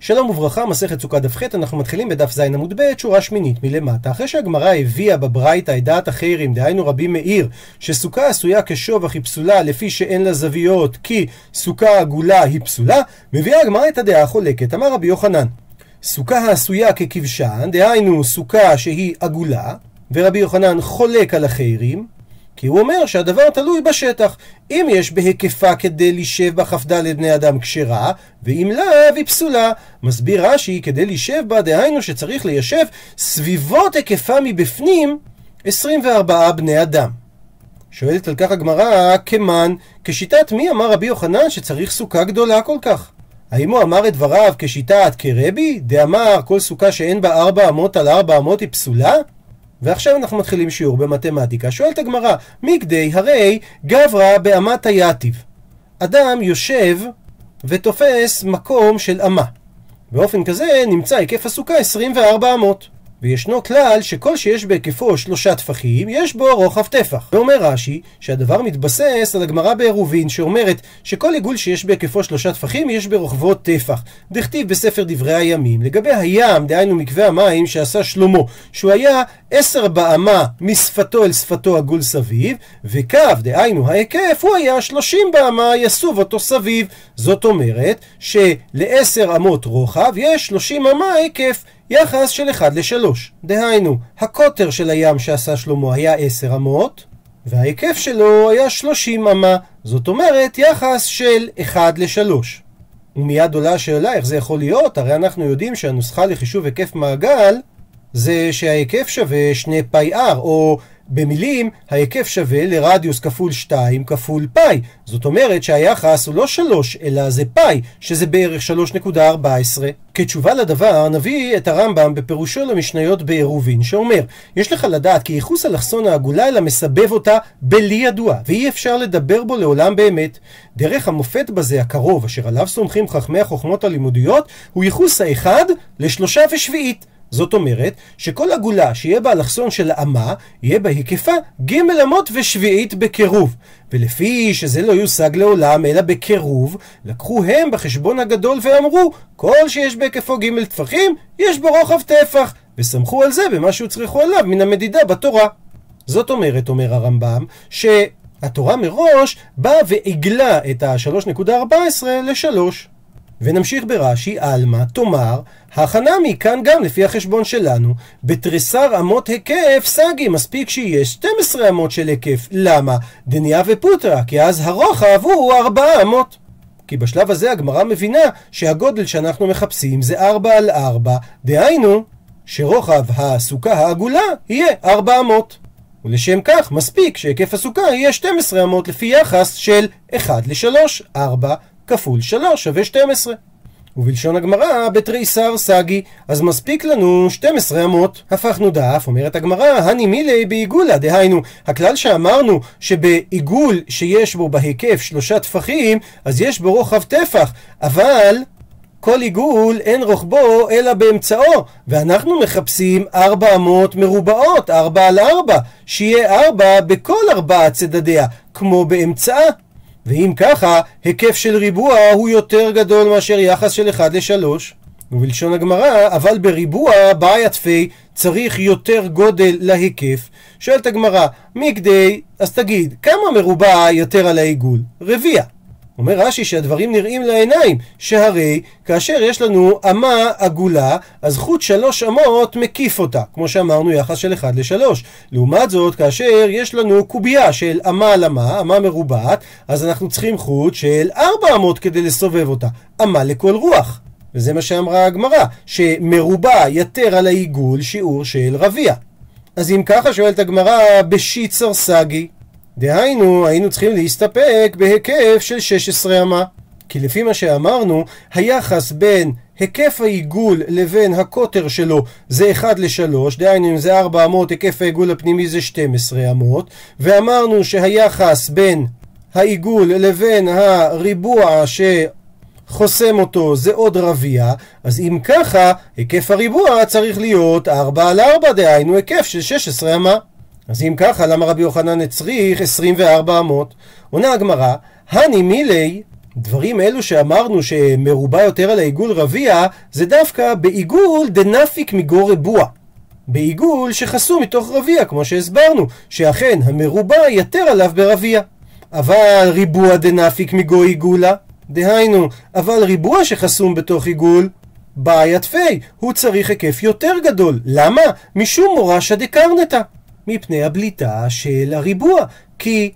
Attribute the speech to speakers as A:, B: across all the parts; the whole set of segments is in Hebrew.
A: שלום וברכה, מסכת סוכה דף ח', אנחנו מתחילים בדף ז עמוד ב', שורה שמינית מלמטה. אחרי שהגמרא הביאה בברייתא את דעת החיירים, דהיינו רבי מאיר, שסוכה עשויה כשובח היא פסולה לפי שאין לה זוויות, כי סוכה עגולה היא פסולה, מביאה הגמרא את הדעה החולקת. אמר רבי יוחנן, סוכה העשויה ככבשן, דהיינו סוכה שהיא עגולה, ורבי יוחנן חולק על החיירים, כי הוא אומר שהדבר תלוי בשטח. אם יש בהיקפה כדי לישב בה כ"ד בני אדם כשרה, ואם לאו היא פסולה. מסביר רש"י, כדי לישב בה, דהיינו שצריך ליישב סביבות היקפה מבפנים 24 בני אדם. שואלת על כך הגמרא, כמן, כשיטת מי אמר רבי יוחנן שצריך סוכה גדולה כל כך? האם הוא אמר את דבריו כשיטת כרבי? דאמר כל סוכה שאין בה ארבע אמות על ארבע אמות היא פסולה? ועכשיו אנחנו מתחילים שיעור במתמטיקה. שואלת הגמרא, מגדי הרי גברא באמת היתיב. אדם יושב ותופס מקום של אמה. באופן כזה נמצא היקף הסוכה 24 אמות. וישנו כלל שכל שיש בהיקפו שלושה טפחים, יש בו רוחב טפח. ואומר רש"י שהדבר מתבסס על הגמרא בעירובין שאומרת שכל עיגול שיש בהיקפו שלושה טפחים יש ברוחבו טפח. דכתיב בספר דברי הימים. לגבי הים, דהיינו מקווה המים שעשה שלמה, שהוא היה עשר באמה משפתו אל שפתו עגול סביב, וקו, דהיינו ההיקף, הוא היה שלושים באמה יסוב אותו סביב. זאת אומרת שלעשר אמות רוחב יש שלושים אמה היקף. יחס של 1 ל-3. דהיינו, הקוטר של הים שעשה שלמה היה 10 אמות, וההיקף שלו היה 30 אמה. זאת אומרת, יחס של 1 ל-3. ומיד עולה השאלה איך זה יכול להיות, הרי אנחנו יודעים שהנוסחה לחישוב היקף מעגל זה שההיקף שווה 2 פאי r, או במילים, ההיקף שווה לרדיוס כפול 2 כפול פאי. זאת אומרת שהיחס הוא לא 3, אלא זה פאי, שזה בערך 3.14. כתשובה לדבר, נביא את הרמב"ם בפירושו למשניות בעירובין, שאומר, יש לך לדעת כי ייחוס אלכסון העגולה אלא מסבב אותה בלי ידוע, ואי אפשר לדבר בו לעולם באמת. דרך המופת בזה הקרוב, אשר עליו סומכים חכמי החוכמות הלימודיות, הוא ייחוס האחד לשלושה ושביעית. זאת אומרת, שכל עגולה שיהיה בה אלכסון של אמה, יהיה בה היקפה ג' אמות ושביעית בקירוב. ולפי שזה לא יושג לעולם אלא בקירוב, לקחו הם בחשבון הגדול ואמרו, כל שיש בהיקפו ג' טפחים, יש בו רוחב טפח, וסמכו על זה במה שהוצרכו עליו מן המדידה בתורה. זאת אומרת, אומר הרמב"ם, שהתורה מראש באה ועיגלה את ה-3.14 ל-3. ונמשיך ברש"י, עלמא, תאמר, הכנה מכאן גם לפי החשבון שלנו, בתריסר אמות היקף סגי, מספיק שיהיה 12 אמות של היקף. למה? דניה ופוטרה, כי אז הרוחב הוא 4 אמות. כי בשלב הזה הגמרא מבינה שהגודל שאנחנו מחפשים זה 4 על 4, דהיינו שרוחב הסוכה העגולה יהיה 4 אמות. ולשם כך מספיק שהיקף הסוכה יהיה 12 אמות לפי יחס של 1 ל-3, 4 כפול 3 שווה 12. ובלשון הגמרא, בתריסר סגי, אז מספיק לנו 12 אמות. הפכנו דף, אומרת הגמרא, הני מילי בעיגולה, דהיינו, הכלל שאמרנו שבעיגול שיש בו בהיקף שלושה טפחים, אז יש בו רוחב טפח, אבל כל עיגול אין רוחבו אלא באמצעו, ואנחנו מחפשים 400 מרובעות, 4 על 4, שיהיה 4 בכל ארבעת צדדיה, כמו באמצעה. ואם ככה, היקף של ריבוע הוא יותר גדול מאשר יחס של 1 ל-3. ובלשון הגמרא, אבל בריבוע, בעי עטפי, צריך יותר גודל להיקף. שואלת הגמרא, מכדי, אז תגיד, כמה מרובע יותר על העיגול? רביע. אומר רש"י שהדברים נראים לעיניים, שהרי כאשר יש לנו אמה עגולה, אז חוט שלוש אמות מקיף אותה, כמו שאמרנו יחס של 1 ל-3. לעומת זאת, כאשר יש לנו קובייה של אמה על אמה, אמה מרובעת, אז אנחנו צריכים חוט של 4 אמות כדי לסובב אותה, אמה לכל רוח. וזה מה שאמרה הגמרא, שמרובע יתר על העיגול שיעור של רביע. אז אם ככה שואלת הגמרא, בשיצר סגי, דהיינו, היינו צריכים להסתפק בהיקף של 16 אמה. כי לפי מה שאמרנו, היחס בין היקף העיגול לבין הקוטר שלו זה 1 ל-3, דהיינו אם זה 4 אמות, היקף העיגול הפנימי זה 12 אמות, ואמרנו שהיחס בין העיגול לבין הריבוע שחוסם אותו זה עוד רביע, אז אם ככה, היקף הריבוע צריך להיות 4 על 4, דהיינו היקף של 16 אמה. אז אם ככה, למה רבי יוחנן הצריך 24 אמות? עונה הגמרא, הני מילי דברים אלו שאמרנו שמרובה יותר על העיגול רביע, זה דווקא בעיגול דנפיק מגו רבוע. בעיגול שחסום מתוך רביע, כמו שהסברנו, שאכן המרובע יתר עליו ברביע. אבל ריבוע דנפיק מגו עיגולה, דהיינו, אבל ריבוע שחסום בתוך עיגול, בעיית פי, הוא צריך היקף יותר גדול. למה? משום מורשה דקרנטה. מפני הבליטה של הריבוע. כי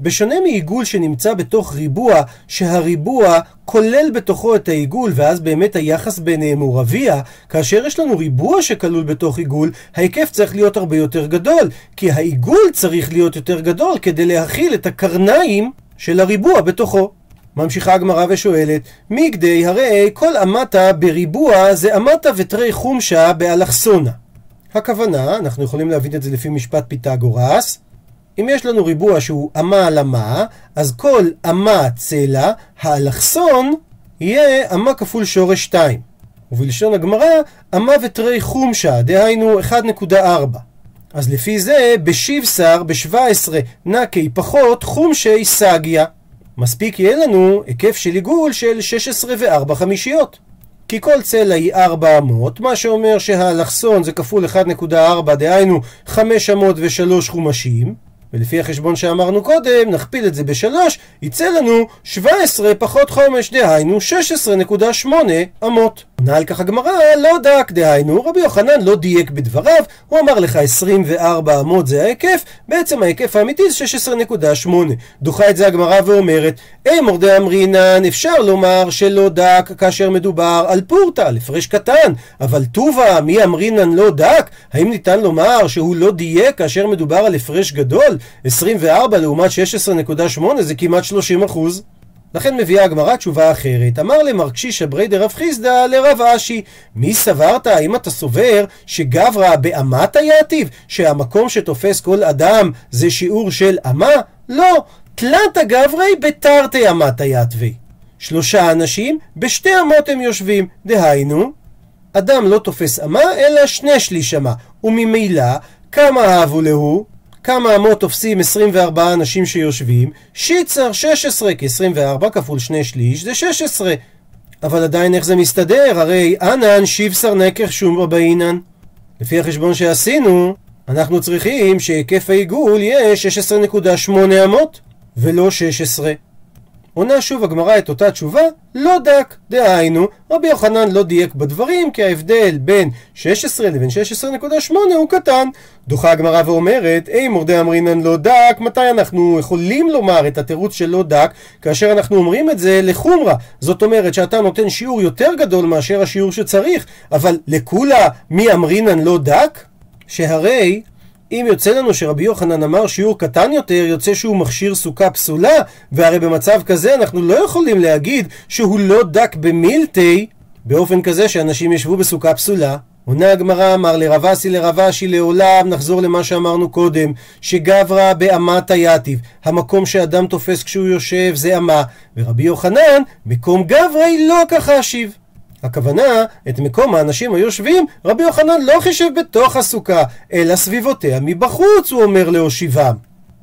A: בשונה מעיגול שנמצא בתוך ריבוע, שהריבוע כולל בתוכו את העיגול, ואז באמת היחס ביניהם הוא רביע, כאשר יש לנו ריבוע שכלול בתוך עיגול, ההיקף צריך להיות הרבה יותר גדול, כי העיגול צריך להיות יותר גדול כדי להכיל את הקרניים של הריבוע בתוכו. ממשיכה הגמרא ושואלת, מגדי הרי כל אמתה בריבוע זה אמתה ותרי חומשה באלכסונה. הכוונה, אנחנו יכולים להבין את זה לפי משפט פיתגורס, אם יש לנו ריבוע שהוא אמה על אמה, אז כל אמה צלע, האלכסון, יהיה אמה כפול שורש 2. ובלשון הגמרא, אמה ותרי חומשה, דהיינו 1.4. אז לפי זה, בשיבשר, ב-17 נקי פחות חומשי סגיה. מספיק יהיה לנו היקף של עיגול של 16 ו-4 חמישיות. כי כל צלע היא 400, מה שאומר שהאלכסון זה כפול 1.4, דהיינו 503 חומשים. ולפי החשבון שאמרנו קודם, נכפיל את זה בשלוש, יצא לנו 17 פחות חומש, דהיינו 16.8 אמות. עונה על כך הגמרא, לא דק, דהיינו, רבי יוחנן לא דייק בדבריו, הוא אמר לך 24 אמות זה ההיקף, בעצם ההיקף האמיתי זה 16.8. דוחה את זה הגמרא ואומרת, אי מורדי אמרינן, אפשר לומר שלא דק כאשר מדובר על פורטה, על הפרש קטן, אבל טובה, מי אמרינן לא דק? האם ניתן לומר שהוא לא דייק כאשר מדובר על הפרש גדול? 24 לעומת 16.8 זה כמעט 30 אחוז. לכן מביאה הגמרא תשובה אחרת. אמר למר קשישא בריידר דרב חיסדא לרב אשי, מי סברת? האם אתה סובר שגברא באמת היעתיב? שהמקום שתופס כל אדם זה שיעור של אמה? לא, תלתא גברי בתרתי אמת היעתבי. שלושה אנשים, בשתי אמות הם יושבים. דהיינו, אדם לא תופס אמה, אלא שני שליש אמה. וממילא, כמה אהבו להו? כמה אמות תופסים 24 אנשים שיושבים? שיצר 16, כי 24 כפול שני שליש זה 16. אבל עדיין איך זה מסתדר? הרי אנן שיבשר נקר שום רבעינן. לפי החשבון שעשינו, אנחנו צריכים שהיקף העיגול יהיה 16.8 אמות, ולא 16. עונה שוב הגמרא את אותה תשובה, לא דק. דהיינו, רבי יוחנן לא דייק בדברים, כי ההבדל בין 16 לבין 16.8 הוא קטן. דוחה הגמרא ואומרת, אי מורדי אמרינן לא דק, מתי אנחנו יכולים לומר את התירוץ של לא דק, כאשר אנחנו אומרים את זה לחומרה. זאת אומרת שאתה נותן שיעור יותר גדול מאשר השיעור שצריך, אבל לכולה מי אמרינן לא דק? שהרי אם יוצא לנו שרבי יוחנן אמר שיעור קטן יותר, יוצא שהוא מכשיר סוכה פסולה, והרי במצב כזה אנחנו לא יכולים להגיד שהוא לא דק במילטי, באופן כזה שאנשים ישבו בסוכה פסולה. עונה הגמרא אמר לרב אסי לרב אשי לעולם, נחזור למה שאמרנו קודם, שגברא באמת היתיב, המקום שאדם תופס כשהוא יושב זה אמה, ורבי יוחנן, מקום גברי לא ככה השיב. הכוונה, את מקום האנשים היושבים, רבי יוחנן לא חישב בתוך הסוכה, אלא סביבותיה מבחוץ, הוא אומר להושיבם.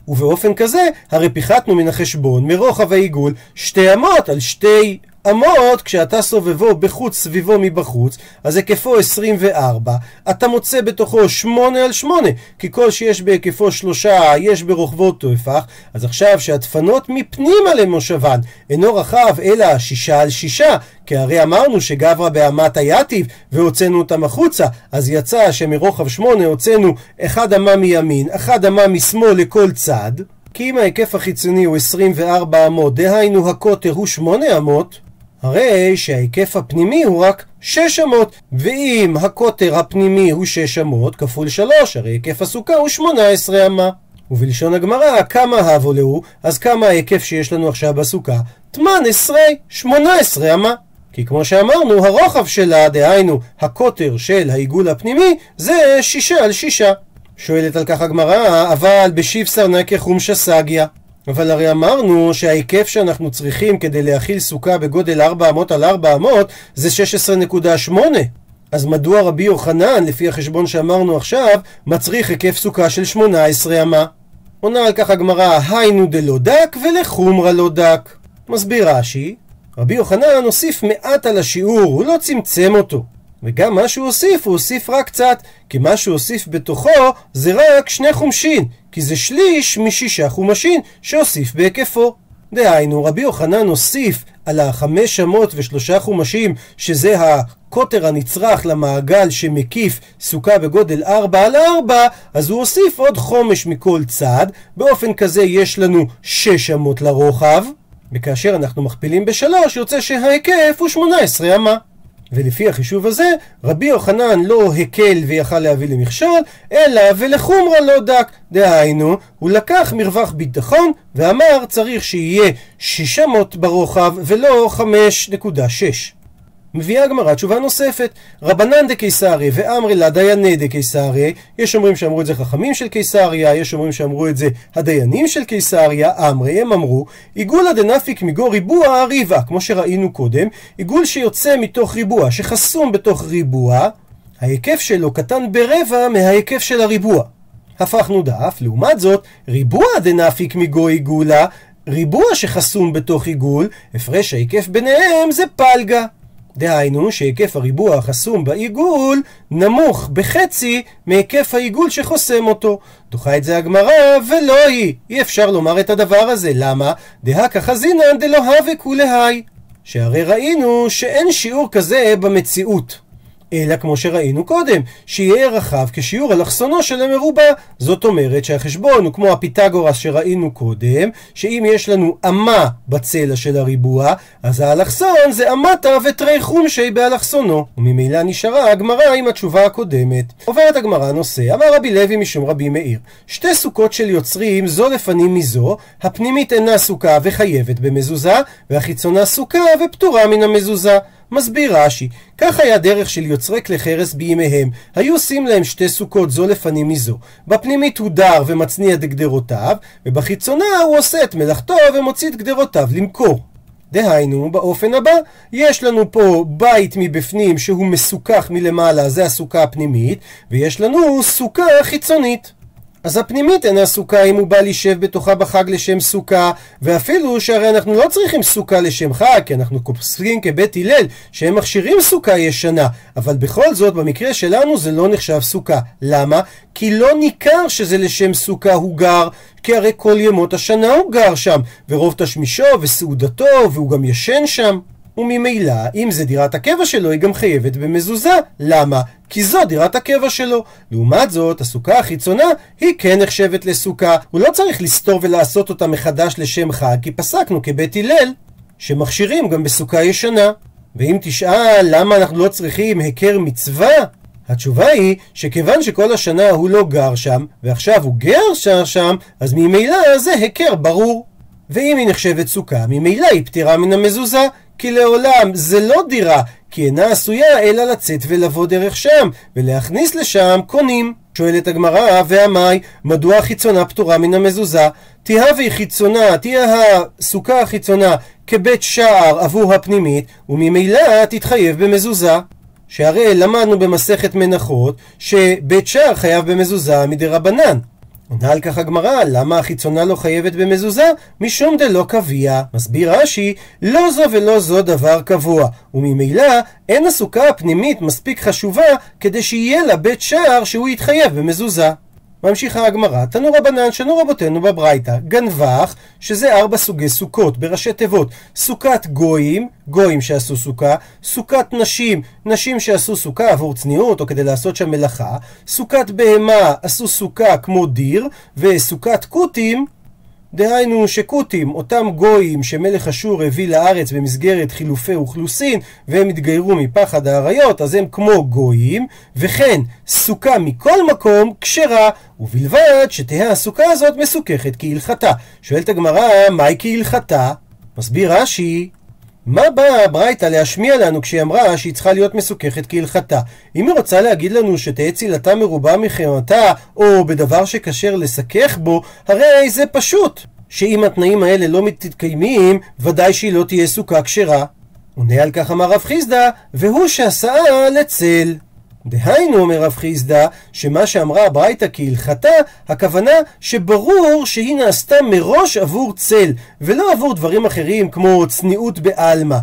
A: ובאופן כזה, הרי פיחתנו מן החשבון מרוחב העיגול שתי אמות על שתי אמות, כשאתה סובבו בחוץ סביבו מבחוץ, אז היקפו 24, אתה מוצא בתוכו 8 על 8, כי כל שיש בהיקפו שלושה, יש ברוחבו טפח, אז עכשיו שהדפנות מפנימה למושבן אינו רחב אלא 6 על 6, כי הרי אמרנו שגברא באמת היתיב והוצאנו אותם החוצה, אז יצא שמרוחב 8 הוצאנו אחד אמה מימין, אחד אמה משמאל לכל צד. כי אם ההיקף החיצוני הוא 24 אמות, דהיינו הקוטר הוא 8 אמות, הרי שההיקף הפנימי הוא רק 6 אמות, ואם הקוטר הפנימי הוא 6 אמות כפול 3, הרי היקף הסוכה הוא 18 אמה. ובלשון הגמרא, כמה הבו להו, אז כמה ההיקף שיש לנו עכשיו בסוכה? תמן עשרי, 18 אמה. כי כמו שאמרנו, הרוחב שלה, דהיינו הקוטר של העיגול הפנימי, זה 6 על 6. שואלת על כך הגמרא, אבל בשיפסר נקה חומשה סגיה. אבל הרי אמרנו שההיקף שאנחנו צריכים כדי להכיל סוכה בגודל 400 על 400 זה 16.8 אז מדוע רבי יוחנן, לפי החשבון שאמרנו עכשיו, מצריך היקף סוכה של 18 אמה? עונה על כך הגמרא, היינו דלא דק ולחומרה לא דק. מסביר רש"י, רבי יוחנן הוסיף מעט על השיעור, הוא לא צמצם אותו. וגם מה שהוא הוסיף, הוא הוסיף רק קצת, כי מה שהוא הוסיף בתוכו זה רק שני חומשין, כי זה שליש משישה חומשין שהוסיף בהיקפו. דהיינו, רבי יוחנן הוסיף על החמש אמות ושלושה חומשים, שזה הקוטר הנצרך למעגל שמקיף סוכה בגודל ארבע על ארבע, אז הוא הוסיף עוד חומש מכל צד, באופן כזה יש לנו שש אמות לרוחב, וכאשר אנחנו מכפילים בשלוש, יוצא שההיקף הוא שמונה עשרה אמה. ולפי החישוב הזה, רבי יוחנן לא הקל ויכל להביא למכשול, אלא ולחומרה לא דק. דהיינו, הוא לקח מרווח ביטחון ואמר צריך שיהיה 600 ברוחב ולא 5.6. מביאה הגמרא תשובה נוספת. רבנן דקיסריה ואמרי לה דייני דקיסריה, יש אומרים שאמרו את זה חכמים של קיסריה, יש אומרים שאמרו את זה הדיינים של קיסריה, אמרי, הם אמרו, עיגולא דנפיק מגו ריבוע ריבה, כמו שראינו קודם, עיגול שיוצא מתוך ריבוע, שחסום בתוך ריבוע, ההיקף שלו קטן ברבע מההיקף של הריבוע. הפכנו דף, לעומת זאת, ריבוע דנפיק מגו עיגולה, ריבוע שחסום בתוך עיגול, הפרש ההיקף ביניהם זה פלגה. דהיינו שהיקף הריבוע החסום בעיגול נמוך בחצי מהיקף העיגול שחוסם אותו. דוחה את זה הגמרא, ולא היא. אי אפשר לומר את הדבר הזה. למה? דהכא חזינן דלא הווה כולי שהרי ראינו שאין שיעור כזה במציאות. אלא כמו שראינו קודם, שיהיה רחב כשיעור אלכסונו של המרובע. זאת אומרת שהחשבון הוא כמו הפיתגורס שראינו קודם, שאם יש לנו אמה בצלע של הריבוע, אז האלכסון זה אמתה ותרי חומשי באלכסונו. וממילא נשארה הגמרא עם התשובה הקודמת. עוברת הגמרא נושא, אמר רבי לוי משום רבי מאיר, שתי סוכות של יוצרים זו לפנים מזו, הפנימית אינה סוכה וחייבת במזוזה, והחיצונה סוכה ופטורה מן המזוזה. מסביר רש"י, כך היה דרך של יוצרי כלי חרס בימיהם, היו עושים להם שתי סוכות זו לפנים מזו. בפנימית הוא דר ומצניע את גדרותיו, ובחיצונה הוא עושה את מלאכתו ומוציא את גדרותיו למכור. דהיינו, באופן הבא, יש לנו פה בית מבפנים שהוא מסוכך מלמעלה, זה הסוכה הפנימית, ויש לנו סוכה חיצונית. אז הפנימית אינה סוכה אם הוא בא להישב בתוכה בחג לשם סוכה, ואפילו שהרי אנחנו לא צריכים סוכה לשם חג, כי אנחנו פוסקים כבית הלל, שהם מכשירים סוכה ישנה, אבל בכל זאת, במקרה שלנו זה לא נחשב סוכה. למה? כי לא ניכר שזה לשם סוכה הוא גר, כי הרי כל ימות השנה הוא גר שם, ורוב תשמישו וסעודתו, והוא גם ישן שם. וממילא, אם זה דירת הקבע שלו, היא גם חייבת במזוזה. למה? כי זו דירת הקבע שלו. לעומת זאת, הסוכה החיצונה היא כן נחשבת לסוכה. הוא לא צריך לסתור ולעשות אותה מחדש לשם חג, כי פסקנו כבית הלל, שמכשירים גם בסוכה ישנה. ואם תשאל למה אנחנו לא צריכים היכר מצווה, התשובה היא שכיוון שכל השנה הוא לא גר שם, ועכשיו הוא גר שר שם, אז ממילא זה היכר ברור. ואם היא נחשבת סוכה, ממילא היא פטירה מן המזוזה, כי לעולם זה לא דירה, כי אינה עשויה אלא לצאת ולבוא דרך שם, ולהכניס לשם קונים. שואלת הגמרא, והמאי, מדוע החיצונה פטורה מן המזוזה? תהווה חיצונה, תהיה הסוכה החיצונה כבית שער עבור הפנימית, וממילא תתחייב במזוזה. שהרי למדנו במסכת מנחות שבית שער חייב במזוזה מדי רבנן. עונה על כך הגמרא, למה החיצונה לא חייבת במזוזה? משום דלא קביע. מסביר רש"י, לא זו ולא זו דבר קבוע, וממילא אין הסוכה הפנימית מספיק חשובה כדי שיהיה לה בית שער שהוא יתחייב במזוזה. ממשיכה הגמרא, תנו רבנן שנו רבותינו בברייתא, גנבך, שזה ארבע סוגי סוכות, בראשי תיבות, סוכת גויים, גויים שעשו סוכה, סוכת נשים, נשים שעשו סוכה עבור צניעות או כדי לעשות שם מלאכה, סוכת בהמה, עשו סוכה כמו דיר, וסוכת כותים, דהיינו שכותים, אותם גויים שמלך אשור הביא לארץ במסגרת חילופי אוכלוסין והם התגיירו מפחד האריות, אז הם כמו גויים, וכן סוכה מכל מקום כשרה, ובלבד שתהא הסוכה הזאת מסוככת כהלכתה. שואלת הגמרא, מהי כהלכתה? מסביר רש"י, מה באה הברייתא להשמיע לנו כשהיא אמרה שהיא צריכה להיות מסוככת כהלכתה? אם היא רוצה להגיד לנו שתהא צילתה מרובה מחמתה, או בדבר שכשר לסכך בו, הרי זה פשוט. שאם התנאים האלה לא מתקיימים, ודאי שהיא לא תהיה סוכה כשרה. עונה על כך אמר רב חיסדא, והוא שעשאה לצל. דהיינו, אומר רב חיסדא, שמה שאמרה הברייתא כהלכתה, הכוונה שברור שהיא נעשתה מראש עבור צל, ולא עבור דברים אחרים כמו צניעות בעלמא.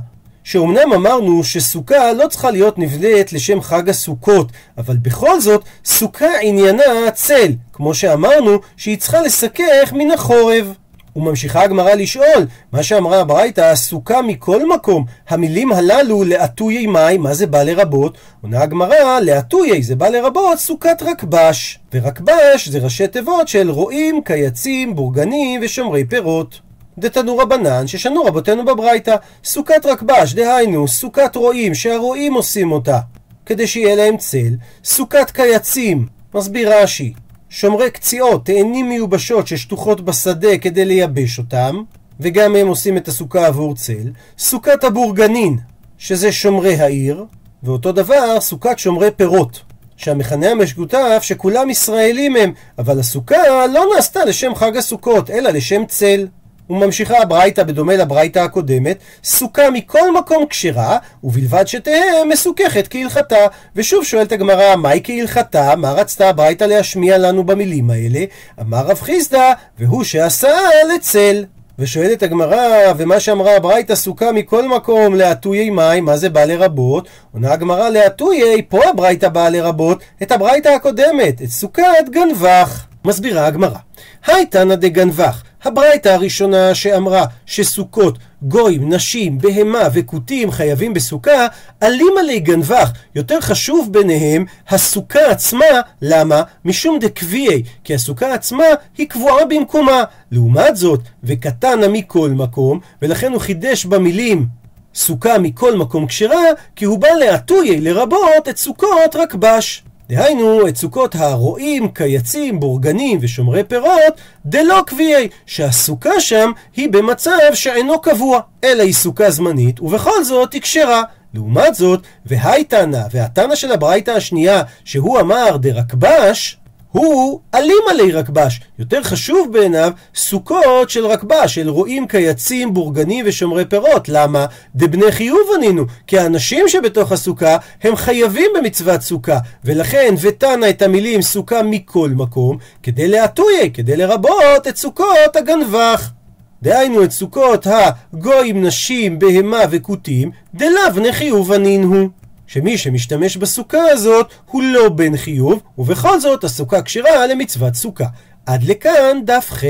A: שאומנם אמרנו שסוכה לא צריכה להיות נבלית לשם חג הסוכות, אבל בכל זאת, סוכה עניינה צל, כמו שאמרנו שהיא צריכה לסכך מן החורב. וממשיכה הגמרא לשאול, מה שאמרה הברייתא, סוכה מכל מקום, המילים הללו לעטויי מים, מה זה בא לרבות? עונה הגמרא, לעטויי זה בא לרבות סוכת רקבש. ורקבש זה ראשי תיבות של רועים, קייצים, בורגנים ושומרי פירות. דתנו רבנן ששנו רבותינו בברייתא, סוכת רקבש, דהיינו סוכת רועים שהרועים עושים אותה כדי שיהיה להם צל, סוכת קייצים, מסביר רש"י, שומרי קציעות, תאנים מיובשות ששטוחות בשדה כדי לייבש אותם, וגם הם עושים את הסוכה עבור צל, סוכת הבורגנין, שזה שומרי העיר, ואותו דבר סוכת שומרי פירות. שהמכנה המשותף שכולם ישראלים הם, אבל הסוכה לא נעשתה לשם חג הסוכות, אלא לשם צל. וממשיכה הברייתא בדומה לברייתא הקודמת, סוכה מכל מקום כשרה, ובלבד שתהא מסוככת כהלכתה. ושוב שואלת הגמרא, מהי כהלכתה? מה רצתה הברייתא להשמיע לנו במילים האלה? אמר רב חיסדא, והוא שעשה לצל. ושואלת הגמרא, ומה שאמרה הברייתא סוכה מכל מקום לעטויי מים, מה זה בא לרבות? עונה הגמרא לעטויי, פה הברייתא באה לרבות את הברייתא הקודמת, את סוכת גנבך. מסבירה הגמרא, היי תנא דגנבך, הברייתא הראשונה שאמרה שסוכות, גויים, נשים, בהמה וכותים חייבים בסוכה, אלים עלי גנבך. יותר חשוב ביניהם הסוכה עצמה, למה? משום דקביעי, כי הסוכה עצמה היא קבועה במקומה. לעומת זאת, וקטנה מכל מקום, ולכן הוא חידש במילים סוכה מכל מקום כשרה, כי הוא בא להטויי לרבות את סוכות רקבש. דהיינו, את סוכות הרועים, קייצים, בורגנים ושומרי פירות, דלא קביעי, שהסוכה שם היא במצב שאינו קבוע, אלא היא סוכה זמנית, ובכל זאת היא כשרה. לעומת זאת, והי תנא, והתנא של הברייתא השנייה, שהוא אמר דרקבש, הוא אלים עלי רקבש. יותר חשוב בעיניו סוכות של רקבש, של רועים, קייצים, בורגנים ושומרי פירות. למה? דבני חיוב ענינו. כי האנשים שבתוך הסוכה הם חייבים במצוות סוכה. ולכן ותנא את המילים סוכה מכל מקום, כדי להטויה, כדי לרבות את סוכות הגנבך. דהיינו את סוכות הגויים, נשים, בהמה וכותים, דלאו בני חיוב ענין הוא. שמי שמשתמש בסוכה הזאת הוא לא בן חיוב, ובכל זאת הסוכה כשרה למצוות סוכה. עד לכאן דף ח'.